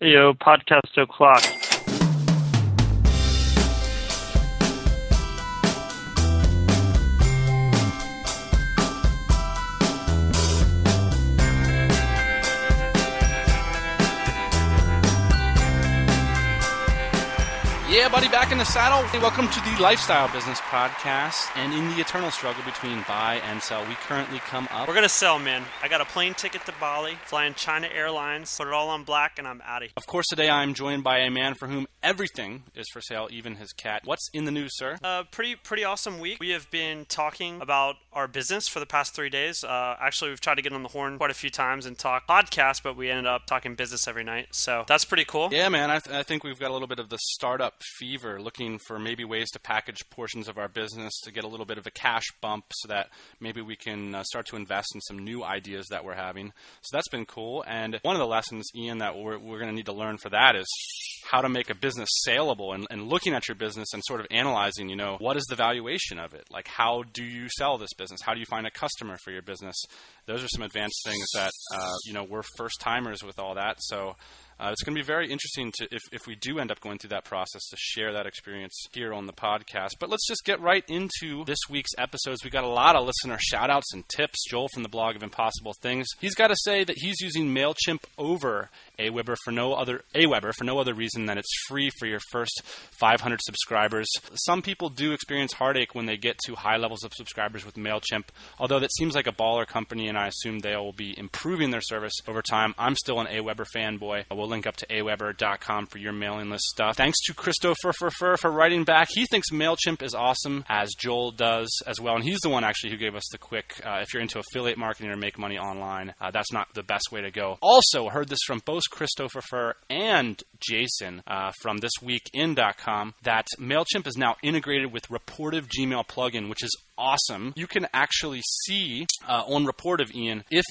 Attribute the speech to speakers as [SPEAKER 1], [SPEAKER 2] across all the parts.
[SPEAKER 1] Yo, podcast o'clock.
[SPEAKER 2] Back in the saddle. Hey, welcome to the Lifestyle Business Podcast. And in the eternal struggle between buy and sell, we currently come up.
[SPEAKER 3] We're gonna sell, man. I got a plane ticket to Bali, flying China Airlines, put it all on black, and I'm out of here.
[SPEAKER 2] Of course, today I'm joined by a man for whom everything is for sale, even his cat. What's in the news, sir?
[SPEAKER 3] Uh, pretty pretty awesome week. We have been talking about our business for the past three days. Uh, actually, we've tried to get on the horn quite a few times and talk podcast, but we ended up talking business every night. So that's pretty cool.
[SPEAKER 2] Yeah, man. I, th- I think we've got a little bit of the startup fever, looking for maybe ways to package portions of our business to get a little bit of a cash bump, so that maybe we can uh, start to invest in some new ideas that we're having. So that's been cool. And one of the lessons, Ian, that we're, we're going to need to learn for that is how to make a business saleable and, and looking at your business and sort of analyzing, you know, what is the valuation of it? Like, how do you sell this business? How do you find a customer for your business? Those are some advanced things that, uh, you know, we're first timers with all that. So, uh, it's going to be very interesting to if, if we do end up going through that process to share that experience here on the podcast. But let's just get right into this week's episodes. We got a lot of listener shout outs and tips. Joel from the blog of Impossible Things. He's got to say that he's using MailChimp over Aweber for no other Aweber for no other reason than it's free for your first 500 subscribers. Some people do experience heartache when they get to high levels of subscribers with MailChimp, although that seems like a baller company and I assume they will be improving their service over time. I'm still an Aweber fanboy. We'll link up to aweber.com for your mailing list stuff. Thanks to Christopher for, for, writing back. He thinks MailChimp is awesome, as Joel does as well. And he's the one actually who gave us the quick uh, if you're into affiliate marketing or make money online, uh, that's not the best way to go. Also, heard this from both Christopher and Jason uh, from thisweekin.com that MailChimp is now integrated with Rapportive Gmail plugin, which is awesome. You can actually see uh, on Rapportive, Ian, if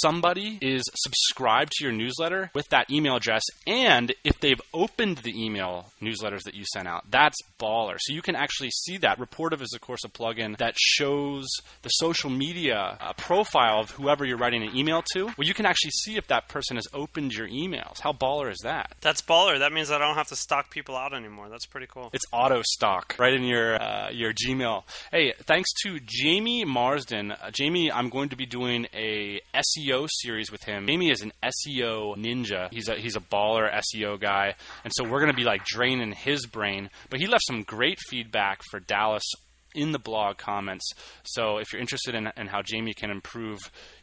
[SPEAKER 2] somebody is subscribed to your newsletter with that email address and if they've opened the email newsletters that you sent out. That's baller. So you can actually see that. Rapportive is, of course, a plugin that shows the social media uh, profile of whoever you're writing an email to. Well, you can actually see if that person has opened your emails. How baller is that?
[SPEAKER 3] That's baller. That means I don't have to stalk people out anymore. That's pretty cool.
[SPEAKER 2] It's auto stalk right in your uh, your Gmail. Hey, thanks to Jamie Marsden. Uh, Jamie, I'm going to be doing a SEO series with him. Jamie is an SEO ninja. He's a he's a baller SEO guy, and so we're going to be like draining his brain. But he left some great feedback for Dallas in the blog comments. So if you're interested in, in how Jamie can improve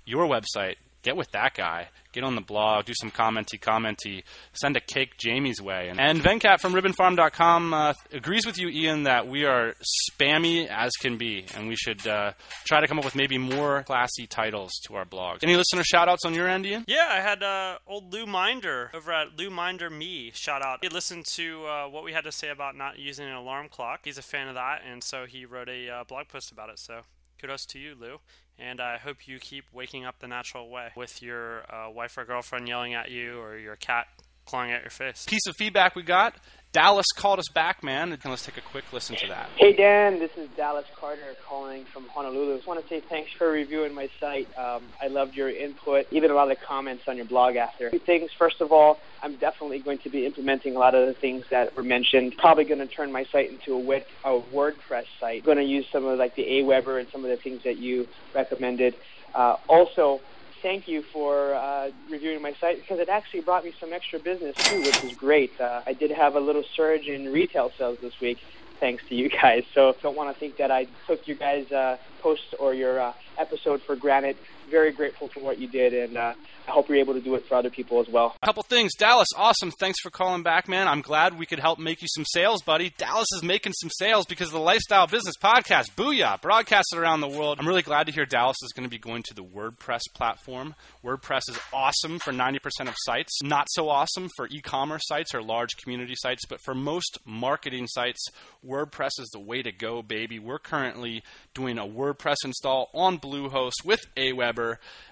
[SPEAKER 2] your website, get with that guy. Get on the blog, do some commenty, commenty, send a cake Jamie's way. And, and Venkat from ribbonfarm.com uh, agrees with you, Ian, that we are spammy as can be, and we should uh, try to come up with maybe more classy titles to our blogs. Any listener shout outs on your end, Ian?
[SPEAKER 3] Yeah, I had uh, old Lou Minder over at Lou Minder Me shout out. He listened to uh, what we had to say about not using an alarm clock. He's a fan of that, and so he wrote a uh, blog post about it. So kudos to you, Lou and I hope you keep waking up the natural way with your uh, wife or girlfriend yelling at you or your cat clawing at your face.
[SPEAKER 2] Piece of feedback we got. Dallas called us back, man. And let's take a quick listen to that.
[SPEAKER 4] Hey, Dan. This is Dallas Carter calling from Honolulu. I just want to say thanks for reviewing my site. Um, I loved your input, even a lot of the comments on your blog after. Two things. First of all, I'm definitely going to be implementing a lot of the things that were mentioned. Probably going to turn my site into a, wet, a WordPress site. Going to use some of like the Aweber and some of the things that you recommended. Uh, also, thank you for uh, reviewing my site because it actually brought me some extra business too, which is great. Uh, I did have a little surge in retail sales this week thanks to you guys. So don't want to think that I took you guys' uh, post or your uh, episode for granted. Very grateful for what you did, and uh, I hope you're able to do it for other people as well.
[SPEAKER 2] A couple things. Dallas, awesome. Thanks for calling back, man. I'm glad we could help make you some sales, buddy. Dallas is making some sales because of the Lifestyle Business Podcast. Booyah! Broadcasted around the world. I'm really glad to hear Dallas is going to be going to the WordPress platform. WordPress is awesome for 90% of sites, not so awesome for e commerce sites or large community sites, but for most marketing sites, WordPress is the way to go, baby. We're currently doing a WordPress install on Bluehost with Aweber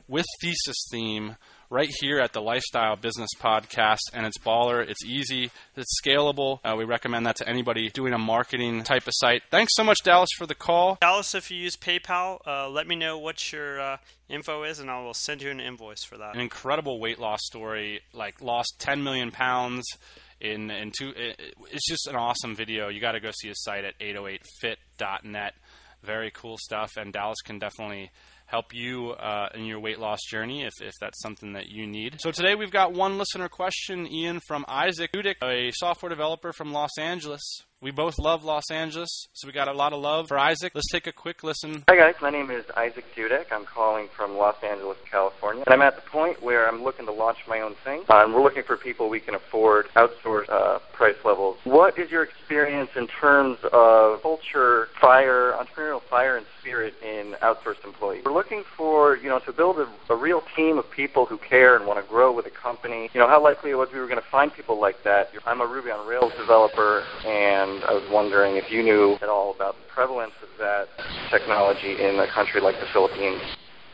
[SPEAKER 2] with Thesis Theme right here at the Lifestyle Business Podcast, and it's baller. It's easy. It's scalable. Uh, we recommend that to anybody doing a marketing type of site. Thanks so much, Dallas, for the call.
[SPEAKER 3] Dallas, if you use PayPal, uh, let me know what your uh, info is, and I will send you an invoice for that.
[SPEAKER 2] An incredible weight loss story. Like lost 10 million pounds in in two. It, it's just an awesome video. You got to go see his site at 808fit.net. Very cool stuff, and Dallas can definitely help you uh, in your weight loss journey if, if that's something that you need. So today we've got one listener question, Ian from Isaac Dudick, a software developer from Los Angeles. We both love Los Angeles, so we got a lot of love for Isaac. Let's take a quick listen.
[SPEAKER 5] Hi guys, my name is Isaac Dudek. I'm calling from Los Angeles, California, and I'm at the point where I'm looking to launch my own thing. And we're looking for people we can afford outsource uh, price levels. What is your experience in terms of culture, fire, entrepreneurial fire, and spirit in outsourced employees? We're looking for you know to build a, a real team of people who care and want to grow with a company. You know how likely it was we were going to find people like that. I'm a Ruby on Rails developer and and I was wondering if you knew at all about the prevalence of that technology in a country like the Philippines,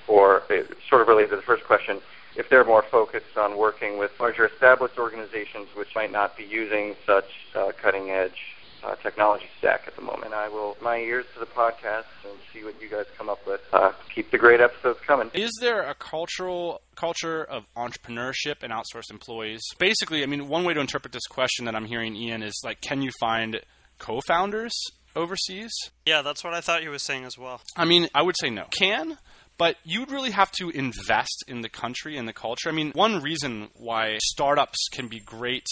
[SPEAKER 5] or sort of related to the first question, if they're more focused on working with larger established organizations which might not be using such uh, cutting edge uh, technology stack at the moment. I will my ears to the podcast and see what you guys come up with. Uh, keep the great episodes coming.
[SPEAKER 2] Is there a cultural culture of entrepreneurship and outsourced employees? Basically, I mean, one way to interpret this question that I'm hearing, Ian, is like, can you find co-founders overseas?
[SPEAKER 3] Yeah, that's what I thought you were saying as well.
[SPEAKER 2] I mean, I would say no. Can, but you'd really have to invest in the country and the culture. I mean, one reason why startups can be great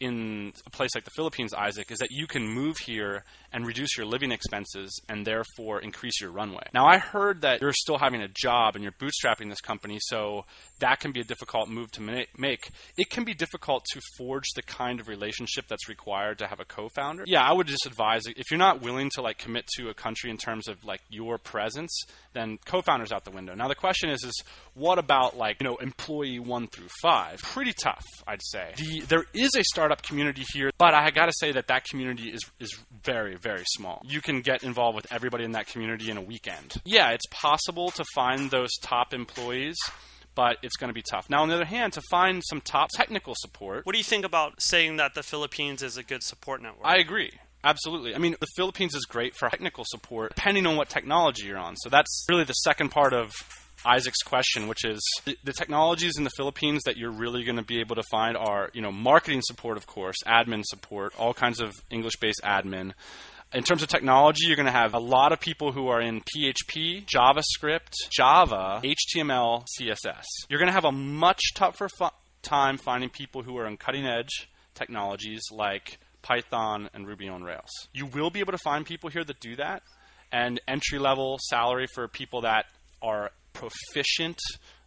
[SPEAKER 2] in a place like the Philippines, Isaac, is that you can move here and reduce your living expenses and therefore increase your runway. Now, I heard that you're still having a job and you're bootstrapping this company, so that can be a difficult move to make. It can be difficult to forge the kind of relationship that's required to have a co-founder. Yeah, I would just advise if you're not willing to like commit to a country in terms of like your presence, then co-founders out the window. Now the question is is what about like, you know, employee 1 through 5? Pretty tough, I'd say. The, there is a startup community here, but I got to say that that community is is very very small. You can get involved with everybody in that community in a weekend. Yeah, it's possible to find those top employees but it's going to be tough. Now, on the other hand, to find some top technical support.
[SPEAKER 3] What do you think about saying that the Philippines is a good support network?
[SPEAKER 2] I agree. Absolutely. I mean, the Philippines is great for technical support, depending on what technology you're on. So that's really the second part of Isaac's question, which is the, technologies in the Philippines that you're really going to be able to find are, you know, marketing support, of course, admin support, all kinds of English-based admin. In terms of technology, you're going to have a lot of people who are in PHP, JavaScript, Java, HTML, CSS. You're going to have a much tougher fu- time finding people who are in cutting edge technologies like Python and Ruby on Rails. You will be able to find people here that do that, and entry level salary for people that are proficient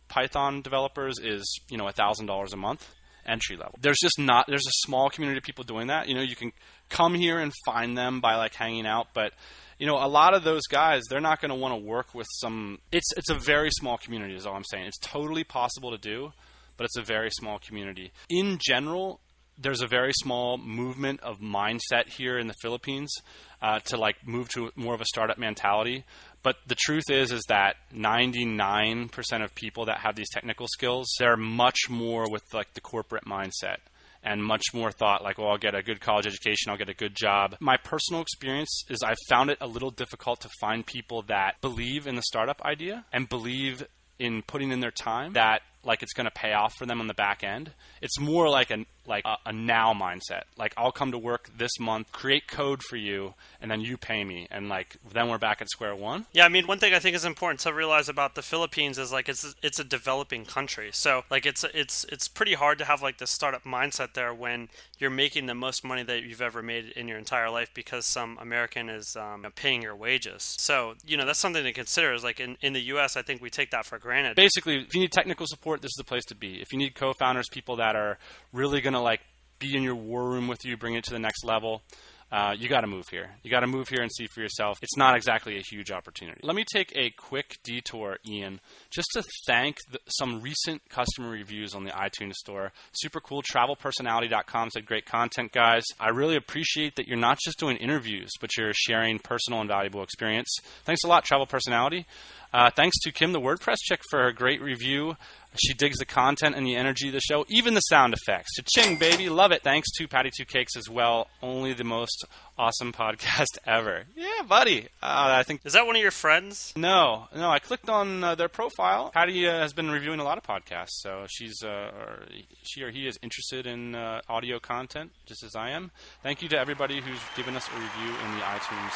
[SPEAKER 2] Python developers is you know thousand dollars a month entry level. There's just not there's a small community of people doing that. You know, you can come here and find them by like hanging out, but you know, a lot of those guys, they're not going to want to work with some it's it's a very small community is all I'm saying. It's totally possible to do, but it's a very small community. In general, there's a very small movement of mindset here in the Philippines uh, to like move to more of a startup mentality. But the truth is, is that 99% of people that have these technical skills, they're much more with like the corporate mindset and much more thought like, well, I'll get a good college education, I'll get a good job. My personal experience is I've found it a little difficult to find people that believe in the startup idea and believe in putting in their time that like it's going to pay off for them on the back end. It's more like a like a, a, now mindset. Like I'll come to work this month, create code for you, and then you pay me, and like then we're back at square one.
[SPEAKER 3] Yeah, I mean, one thing I think is important to realize about the Philippines is like it's it's a developing country, so like it's it's it's pretty hard to have like the startup mindset there when you're making the most money that you've ever made in your entire life because some American is um, paying your wages. So you know that's something to consider. Is like in in the U.S., I think we take that for granted.
[SPEAKER 2] Basically, if you need technical support, this is the place to be. If you need co-founders, people that are really going to like be in your war room with you, bring it to the next level. Uh, you got to move here. You got to move here and see for yourself. It's not exactly a huge opportunity. Let me take a quick detour, Ian, just to thank the, some recent customer reviews on the iTunes store. Super cool. TravelPersonality.com said great content, guys. I really appreciate that you're not just doing interviews, but you're sharing personal and valuable experience. Thanks a lot, Travel Personality. Uh, thanks to Kim, the WordPress chick, for her great review. She digs the content and the energy of the show, even the sound effects. Cha-ching, baby, love it. Thanks to Patty Two Cakes as well. Only the most awesome podcast ever. Yeah, buddy. Uh, I think
[SPEAKER 3] Is that one of your friends?
[SPEAKER 2] no, no. I clicked on uh, their profile. Patty uh, has been reviewing a lot of podcasts, so she's uh, or she or he is interested in uh, audio content, just as I am. Thank you to everybody who's given us a review in the iTunes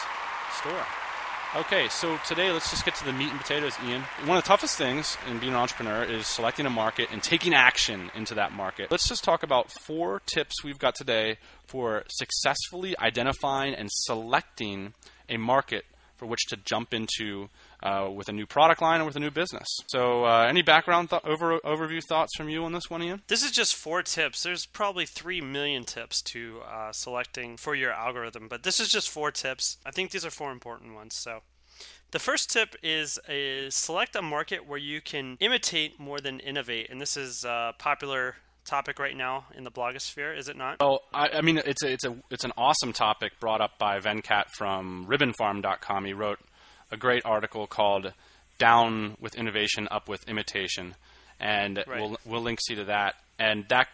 [SPEAKER 2] store. Okay, so today let's just get to the meat and potatoes, Ian. One of the toughest things in being an entrepreneur is selecting a market and taking action into that market. Let's just talk about four tips we've got today for successfully identifying and selecting a market for which to jump into uh, with a new product line or with a new business. So, uh, any background th- over overview thoughts from you on this one, Ian?
[SPEAKER 3] This is just four tips. There's probably three million tips to uh, selecting for your algorithm, but this is just four tips. I think these are four important ones. So, the first tip is, is select a market where you can imitate more than innovate, and this is a popular topic right now in the blogosphere, is it not?
[SPEAKER 2] Oh, I, I mean, it's a, it's a it's an awesome topic brought up by Venkat from RibbonFarm.com. He wrote a great article called "Down with Innovation, Up with Imitation," and
[SPEAKER 3] Right.
[SPEAKER 2] we'll we'll link you to that. And that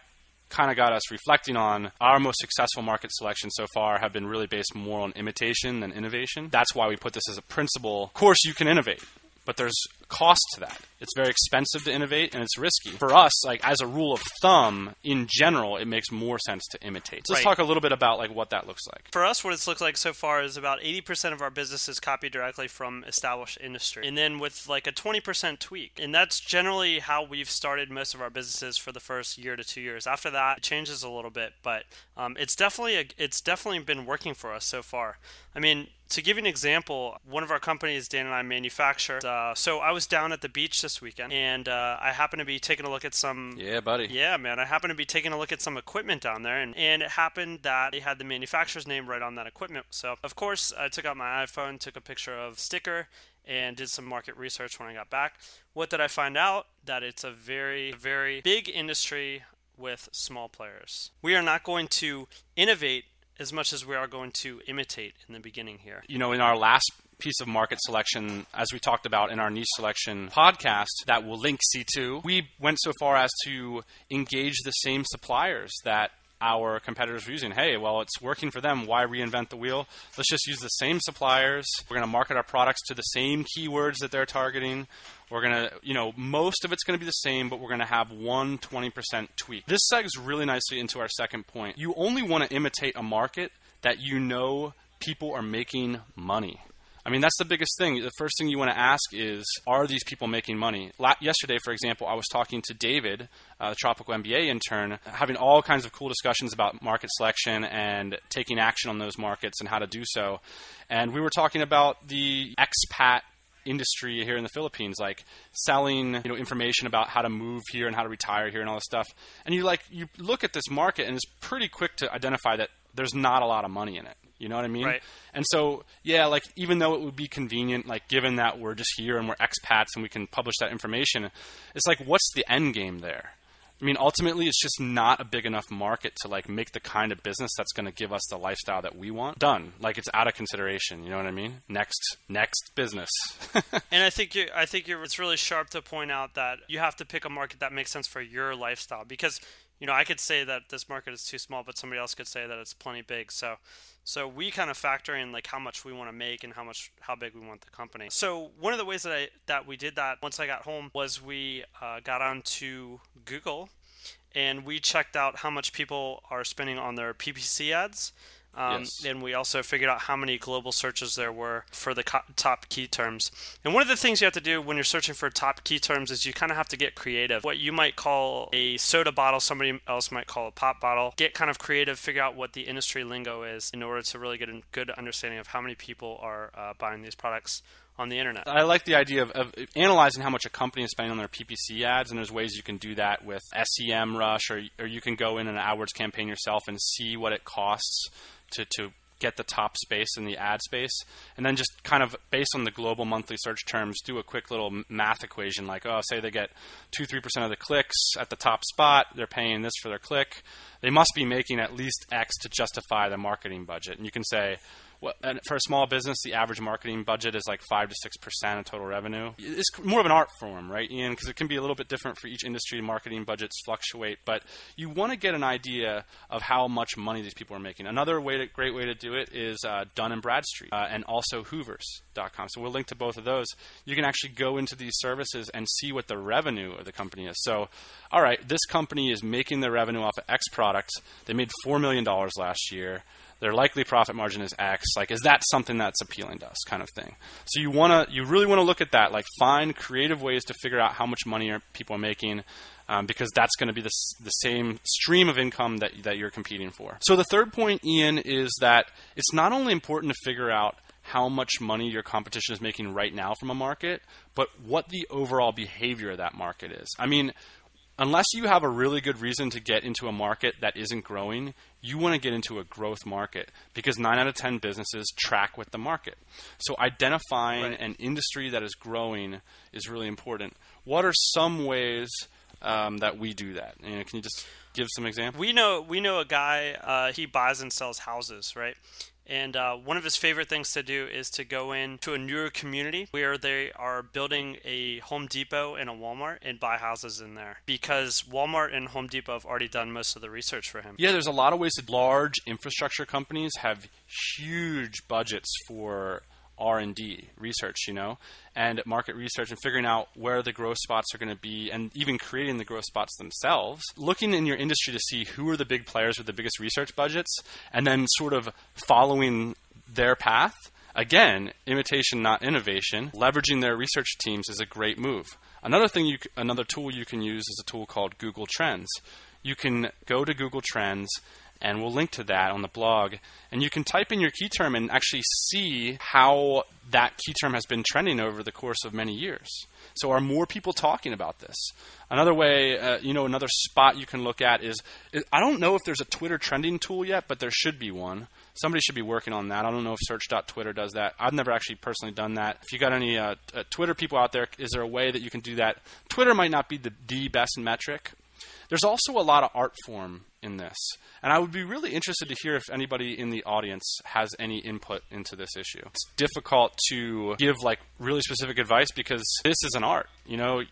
[SPEAKER 2] kind of got us reflecting on our most successful market selections so far have been really based more on imitation than innovation. That's why we put this as a principle. Of course, you can innovate, but there's cost to that. It's very expensive to innovate and it's risky. For us, like as a rule of thumb, in general, it makes more sense to imitate. So let's talk a little bit about like what that looks like.
[SPEAKER 3] For us, what it's looked like so far is about 80% of our business is copied directly from established industry. And then with like a 20% tweak. And that's generally how we've started most of our businesses for the first year to two years. After that, it changes a little bit, but um, it's definitely a, it's definitely been working for us so far. I mean, to give you an example, one of our companies, Dan and I manufacture. Uh, so I was down at the beach this weekend, and uh, I happened to be taking a look at some
[SPEAKER 2] Yeah, buddy.
[SPEAKER 3] yeah, man. I happened to be taking a look at some equipment down there, and, and it happened that they had the manufacturer's name right on that equipment. So, of course, I took out my iPhone, took a picture of sticker, and did some market research when I got back. What did I find out? That it's a very, very big industry with small players. We are not going to innovate as much as we are going to imitate in the beginning here.
[SPEAKER 2] you know, in our last piece of market selection, as we talked about in our niche selection podcast that will link C2, we went so far as to engage the same suppliers that our competitors were using. Hey, well, it's working for them. Why reinvent the wheel? Let's just use the same suppliers. We're going to market our products to the same keywords that they're targeting. We're going to, you know, most of it's going to be the same, but we're going to have one 20% tweak. This segs really nicely into our second point. You only want to imitate a market that you know people are making money. I mean, that's the biggest thing. The first thing you want to ask is, are these people making money? La- yesterday, for example, I was talking to David, uh, the Tropical MBA intern, having all kinds of cool discussions about market selection and taking action on those markets and how to do so. And we were talking about the expat industry here in the Philippines, like selling you know information about how to move here and how to retire here and all this stuff. And you like you look at this market and it's pretty quick to identify that there's not a lot of money in it. You know what I mean?
[SPEAKER 3] Right.
[SPEAKER 2] And so, yeah, like even though it would be convenient, like given that we're just here and we're expats and we can publish that information, it's like, what's the end game there? I mean, ultimately, it's just not a big enough market to like make the kind of business that's going to give us the lifestyle that we want. Done. Like it's out of consideration. You know what I mean? Next, next business.
[SPEAKER 3] And I think you, I think you're, it's really sharp to point out that you have to pick a market that makes sense for your lifestyle because you know I could say that this market is too small, but somebody else could say that it's plenty big. So so we kind of factor in like how much we want to make and how much how big we want the company. So one of the ways that I that we did that once I got home was we uh, got onto Google and we checked out how much people are spending on their PPC ads. Um,
[SPEAKER 2] Yes.
[SPEAKER 3] And we also figured out how many global searches there were for the co- top key terms. And one of the things you have to do when you're searching for top key terms is you kind of have to get creative. What you might call a soda bottle, somebody else might call a pop bottle. Get kind of creative, figure out what the industry lingo is in order to really get a good understanding of how many people are uh, buying these products on the internet.
[SPEAKER 2] I like the idea of, of analyzing how much a company is spending on their PPC ads, and there's ways you can do that with SEM Rush, or, or you can go in an AdWords campaign yourself and see what it costs to, to get the top space in the ad space, and then just kind of based on the global monthly search terms, do a quick little math equation like, oh, say they get two, three percent of the clicks at the top spot, they're paying this for their click, they must be making at least X to justify the marketing budget, and you can say For a small business, the average marketing budget is like five to six percent of total revenue. It's more of an art form, right, Ian? Because it can be a little bit different for each industry. Marketing budgets fluctuate, but you want to get an idea of how much money these people are making. Another way to, great way to do it is uh, Dun and Bradstreet uh, and also Hoovers.com. So we'll link to both of those. You can actually go into these services and see what the revenue of the company is. So, all right, this company is making their revenue off of X product. They made four million dollars last year their likely profit margin is X. Like, is that something that's appealing to us, kind of thing? So you wanna, you really want to look at that. Like, find creative ways to figure out how much money are people are making, um, because that's going to be the, the same stream of income that that you're competing for. So the third point, Ian, is that it's not only important to figure out how much money your competition is making right now from a market, but what the overall behavior of that market is. I mean, unless you have a really good reason to get into a market that isn't growing, you want to get into a growth market because 9 out of 10 businesses track with the market. So identifying right. an industry that is growing is really important. What are some ways um, that we do that? You know, can you just give some examples?
[SPEAKER 3] We know we know a guy. Uh, he buys and sells houses, right? And uh, one of his favorite things to do is to go into a newer community where they are building a Home Depot and a Walmart and buy houses in there because Walmart and Home Depot have already done most of the research for him.
[SPEAKER 2] Yeah, there's a lot of ways that large infrastructure companies have huge budgets for R&D research, you know, and market research and figuring out where the growth spots are going to be and even creating the growth spots themselves. Looking in your industry to see who are the big players with the biggest research budgets and then sort of following their path. Again, imitation not innovation. Leveraging their research teams is a great move. Another thing you another tool you can use is a tool called Google Trends. You can go to Google Trends and we'll link to that on the blog. And you can type in your key term and actually see how that key term has been trending over the course of many years. So, are more people talking about this? Another way, uh, you know, another spot you can look at is I don't know if there's a Twitter trending tool yet, but there should be one. Somebody should be working on that. I don't know if search.twitter does that. I've never actually personally done that. If you got any uh, uh, Twitter people out there, is there a way that you can do that? Twitter might not be the, the best metric. There's also a lot of art form in this. And I would be really interested to hear if anybody in the audience has any input into this issue. It's difficult to give like really specific advice because this is an art. You know,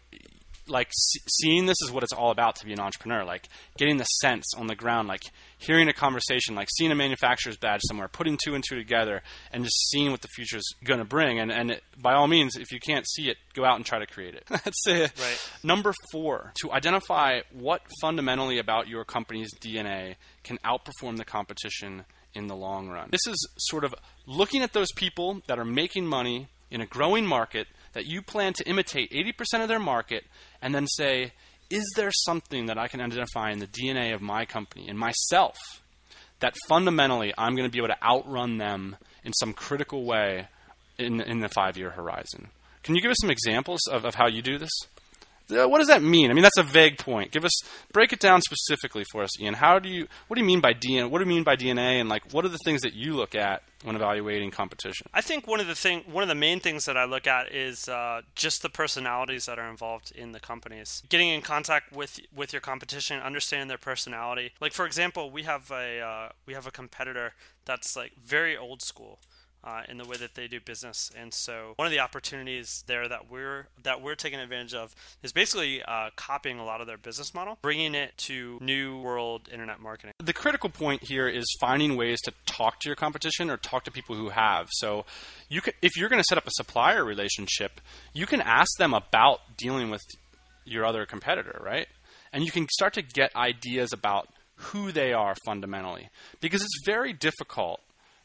[SPEAKER 2] like seeing this is what it's all about to be an entrepreneur like getting the sense on the ground like hearing a conversation like seeing a manufacturer's badge somewhere putting two and two together and just seeing what the future is going to bring. And and it, by all means if you can't see it go out and try to create it. That's it.
[SPEAKER 3] Right.
[SPEAKER 2] Number 4 to identify what fundamentally about your company's DNA can outperform the competition in the long run. This is sort of looking at those people that are making money in a growing market that you plan to imitate 80% of their market and then say, is there something that I can identify in the DNA of my company, in myself, that fundamentally I'm going to be able to outrun them in some critical way in, in the five year horizon? Can you give us some examples of, of how you do this? Uh, what does that mean? I mean, that's a vague point. Give us break it down specifically for us, Ian. How do you what do you mean by DNA? What do you mean by DNA? And like, what are the things that you look at when evaluating competition?
[SPEAKER 3] I think one of the thing one of the main things that I look at is uh, just the personalities that are involved in the companies. Getting in contact with with your competition, understanding their personality. Like for example, we have a uh, we have a competitor that's like very old school uh, in the way that they do business. And so one of the opportunities there that we're that we're taking advantage of is basically uh, copying a lot of their business model, bringing it to new world internet marketing.
[SPEAKER 2] The critical point here is finding ways to talk to your competition or talk to people who have. So you can, if you're going to set up a supplier relationship, you can ask them about dealing with your other competitor, right? And you can start to get ideas about who they are fundamentally because it's very difficult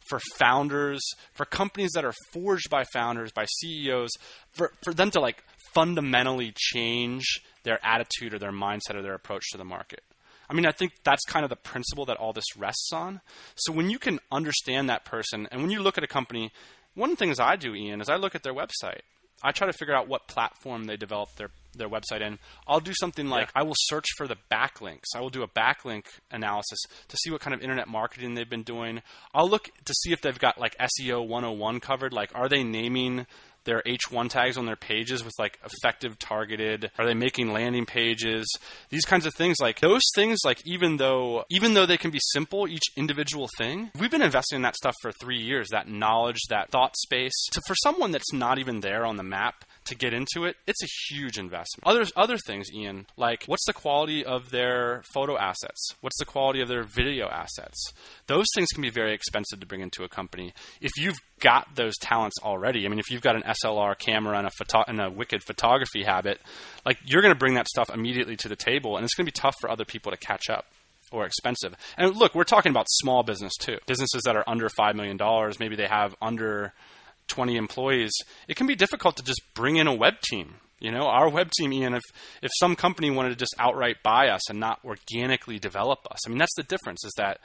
[SPEAKER 2] for founders, for companies that are forged by founders, by CEOs, for, for them to like fundamentally change their attitude or their mindset or their approach to the market. I mean, I think that's kind of the principle that all this rests on. So when you can understand that person, and when you look at a company, one of the things I do, Ian, is I look at their website. I try to figure out what platform they develop their their website in, I'll do something like I will search for the backlinks. I will do a backlink analysis to see what kind of internet marketing they've been doing. I'll look to see if they've got like SEO 101 covered. Like, are they naming their H1 tags on their pages with like effective targeted? Are they making landing pages? These kinds of things, like those things, like even though even though they can be simple, each individual thing, we've been investing in that stuff for three years. That knowledge, that thought space, to, for someone that's not even there on the map to get into it, it's a huge investment. Other other things, Ian, like what's the quality of their photo assets? What's the quality of their video assets? Those things can be very expensive to bring into a company. If you've got those talents already, I mean, if you've got an SLR camera and a photo- and a wicked photography habit, like you're going to bring that stuff immediately to the table, and it's going to be tough for other people to catch up or expensive. And look, we're talking about small business too. Businesses that are under $5 million, maybe they have under 20 employees, it can be difficult to just bring in a web team. You know, our web team, Ian, if, if some company wanted to just outright buy us and not organically develop us, I mean, that's the difference is that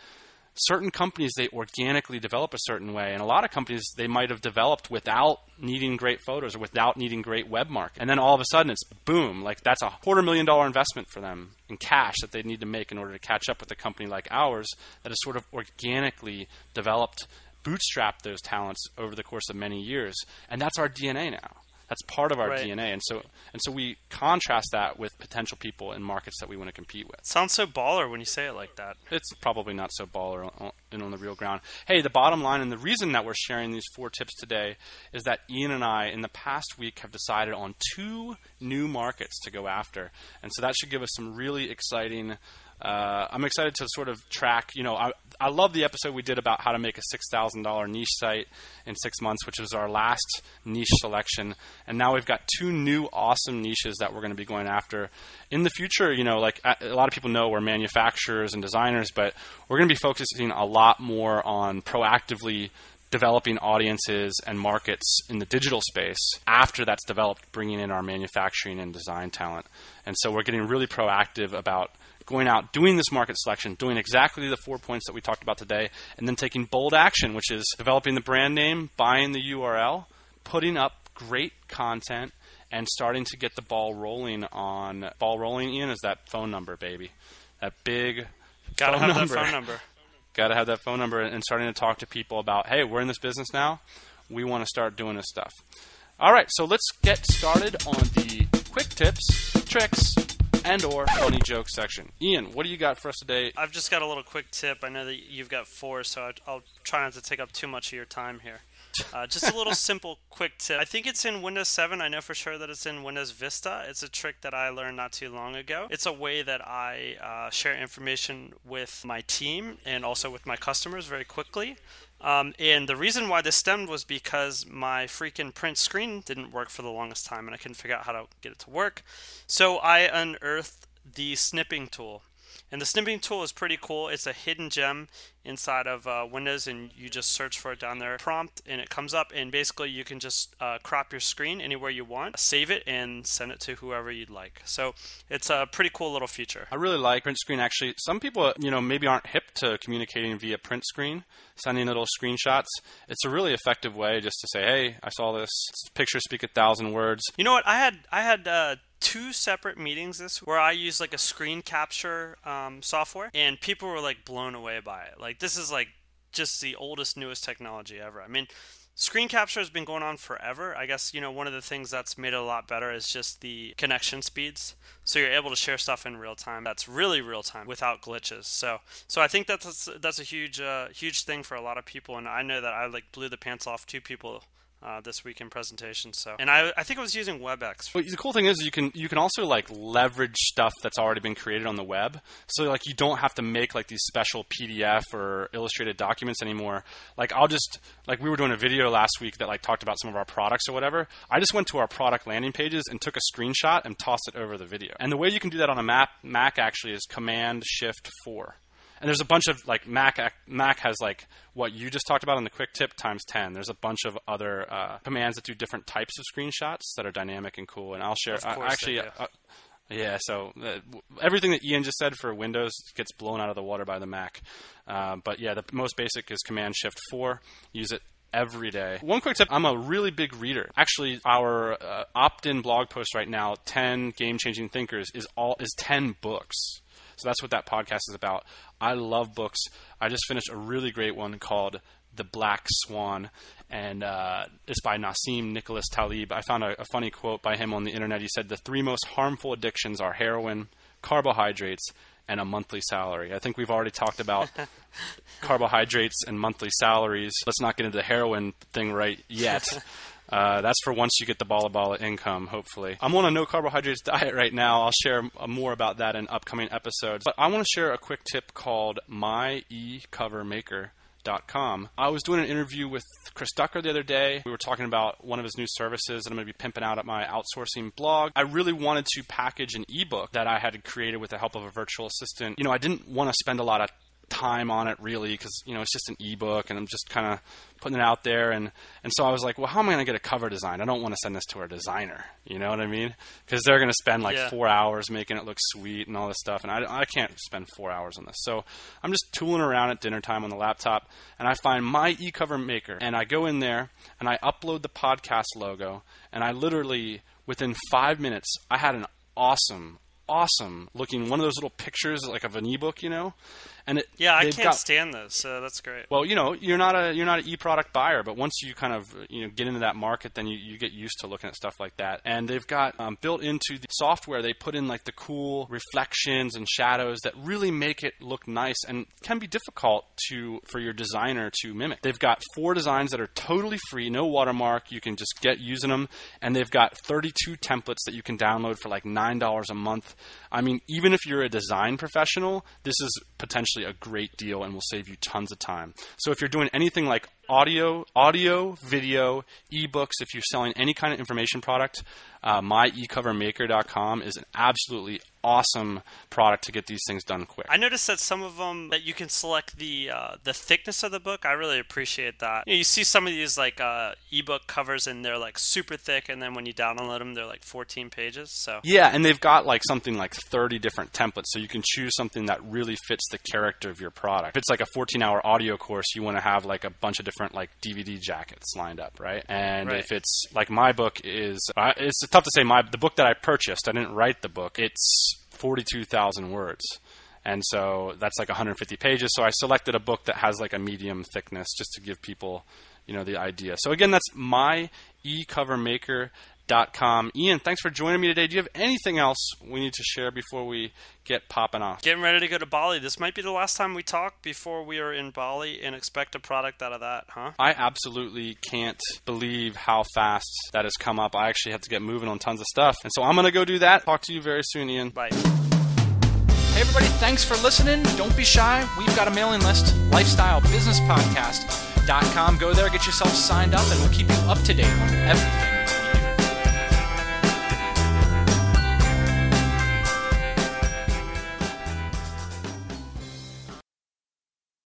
[SPEAKER 2] certain companies, they organically develop a certain way. And a lot of companies, they might have developed without needing great photos or without needing great web marketing. And then all of a sudden it's boom, like that's a quarter million dollar investment for them in cash that they need to make in order to catch up with a company like ours that has sort of organically developed bootstrap those talents over the course of many years, and that's our DNA now. That's part of our
[SPEAKER 3] Right.
[SPEAKER 2] DNA, and so and so we contrast that with potential people in markets that we want to compete with.
[SPEAKER 3] Sounds so baller when you say it like that.
[SPEAKER 2] It's probably not so baller on, on, on the real ground. Hey, the bottom line and the reason that we're sharing these four tips today is that Ian and I, in the past week, have decided on two new markets to go after, and so that should give us some really exciting. Uh, I'm excited to sort of track. You know, I, I love the episode we did about how to make a six thousand dollar niche site in six months, which was our last niche selection. And now we've got two new awesome niches that we're going to be going after in the future. You know, like a a lot of people know we're manufacturers and designers, but we're going to be focusing a lot more on proactively developing audiences and markets in the digital space after that's developed, bringing in our manufacturing and design talent. And so we're getting really proactive about going out, doing this market selection, doing exactly the four points that we talked about today, and then taking bold action, which is developing the brand name, buying the URL, putting up great content, and starting to get the ball rolling on ball rolling. Ian is that phone number, baby, that big
[SPEAKER 3] Gotta
[SPEAKER 2] phone
[SPEAKER 3] have
[SPEAKER 2] number.
[SPEAKER 3] that phone number.
[SPEAKER 2] Got to have that phone number and starting to talk to people about, hey, we're in this business now. We want to start doing this stuff. All right, so let's get started on the quick tips, tricks, and or funny jokes section. Ian, what do you got for us today?
[SPEAKER 3] I've just got a little quick tip. I know that you've got four, so I'll try not to take up too much of your time here. Uh, just a little simple, quick tip. I think it's in Windows 7. I know for sure that it's in Windows Vista. It's a trick that I learned not too long ago. It's a way that I uh, share information with my team and also with my customers very quickly. Um, and the reason why this stemmed was because my freaking print screen didn't work for the longest time and I couldn't figure out how to get it to work. So I unearthed the snipping tool. And the snipping tool is pretty cool. It's a hidden gem inside of uh, Windows, and you just search for it down there. Prompt, and it comes up, and basically you can just uh, crop your screen anywhere you want, save it, and send it to whoever you'd like. So it's a pretty cool little feature.
[SPEAKER 2] I really like print screen. Actually, some people, you know, maybe aren't hip to communicating via print screen, sending little screenshots. It's a really effective way just to say, "Hey, I saw this. picture. speak a thousand words."
[SPEAKER 3] You know what? I had I had uh, two separate meetings this where I used like a screen capture um, software, and people were like blown away by it. Like this is like just the oldest, newest technology ever. I mean. Screen capture has been going on forever. I guess you know one of the things that's made it a lot better is just the connection speeds. So you're able to share stuff in real time. That's really real time without glitches. So so I think that's that's a huge uh, huge thing for a lot of people. And I know that I like blew the pants off two people uh, this week in presentation. So, and I, I think I was using WebEx.
[SPEAKER 2] The cool thing is you can you can also like leverage stuff that's already been created on the web. So like you don't have to make like these special PDF or illustrated documents anymore. Like I'll just like we were doing a video last week that like talked about some of our products or whatever. I just went to our product landing pages and took a screenshot and tossed it over the video. And the way you can do that on a Mac Mac actually is Command Shift 4. And there's a bunch of like Mac Mac has like what you just talked about in the quick tip times 10. There's a bunch of other uh, commands that do different types of screenshots that are dynamic and cool. And I'll share.
[SPEAKER 3] Of
[SPEAKER 2] I-
[SPEAKER 3] course they
[SPEAKER 2] actually, uh, yeah. So uh, everything that Ian just said for Windows gets blown out of the water by the Mac. Uh, but yeah, the most basic is Command Shift 4. Use it every day. One quick tip I'm a really big reader. Actually, our uh, opt in blog post right now, 10 game changing thinkers, is all is 10 books. So that's what that podcast is about. I love books. I just finished a really great one called The Black Swan, and uh, it's by Nassim Nicholas Taleb. I found a, a funny quote by him on the internet. He said, The three most harmful addictions are heroin, carbohydrates, and a monthly salary. I think we've already talked about carbohydrates and monthly salaries. Let's not get into the heroin thing right yet. Uh, that's for once you get the Bala Bala income, hopefully. I'm on a no carbohydrates diet right now. I'll share more about that in upcoming episodes. But I want to share a quick tip called My E Cover. I was doing an interview with Chris Ducker the other day. We were talking about one of his new services that I'm going to be pimping out at my outsourcing blog. I really wanted to package an ebook that I had created with the help of a virtual assistant. You know, I didn't want to spend a lot of time on it really because you know it's just an ebook and I'm just kind of putting it out there and and so I was like, well, how am I going to get a cover design? I don't want to send this to a designer, you know what I mean? Because they're going to spend like
[SPEAKER 3] Yeah.
[SPEAKER 2] four hours making it look sweet and all this stuff, and I I can't spend four hours on this. So I'm just tooling around at dinner time on the laptop, and I find my e-cover maker, and I go in there and I upload the podcast logo, and I literally within five minutes I had an awesome awesome looking one of those little pictures like of an ebook you know and it
[SPEAKER 3] Yeah, I can't
[SPEAKER 2] got-
[SPEAKER 3] stand those, so that's great.
[SPEAKER 2] well, you know, you're not a you're not an e-product buyer, but once you kind of you know get into that market, then you, you get used to looking at stuff like that. And they've got um, built into the software, they put in like the cool reflections and shadows that really make it look nice and can be difficult to for your designer to mimic. They've got four designs that are totally free, no watermark. You can just get using them, and they've got 32 templates that you can download for like nine dollars a month. I mean, even if you're a design professional, this is potentially a great deal and will save you tons of time. So if you're doing anything like audio, audio, video, ebooks, if you're selling any kind of information product, uh, myecovermaker.com is an absolutely awesome product to get these things done quick.
[SPEAKER 3] I noticed that some of them that you can select the uh, the thickness of the book. I really appreciate that. You, know, you see some of these like uh, ebook covers and they're like super thick, and then when you download them, they're like 14 pages. So
[SPEAKER 2] Yeah, and they've got like something like 30 different templates, so you can choose something that really fits the character of your product. If it's like a 14 hour audio course, you want to have like a bunch of different like DVD jackets lined up, right? And
[SPEAKER 3] Right.
[SPEAKER 2] if it's like my book is, uh, it's tough to say my the book that I purchased. I didn't write the book. It's 42,000 words. And so that's like 150 pages. So I selected a book that has like a medium thickness just to give people, you know, the idea. So again, that's myecovermaker.com. Ian, thanks for joining me today. Do you have anything else we need to share before we get popping off?
[SPEAKER 3] getting ready to go to Bali. This might be the last time we talk before we are in Bali, and expect a product out of that, huh?
[SPEAKER 2] I absolutely can't believe how fast that has come up. I actually have to get moving on tons of stuff. And so I'm going to go do that. Talk to you very soon, Ian.
[SPEAKER 3] Bye.
[SPEAKER 6] Hey, everybody, thanks for listening. Don't be shy. We've got a mailing list, lifestylebusinesspodcast.com. Go there, get yourself signed up, and we'll keep you up to date on everything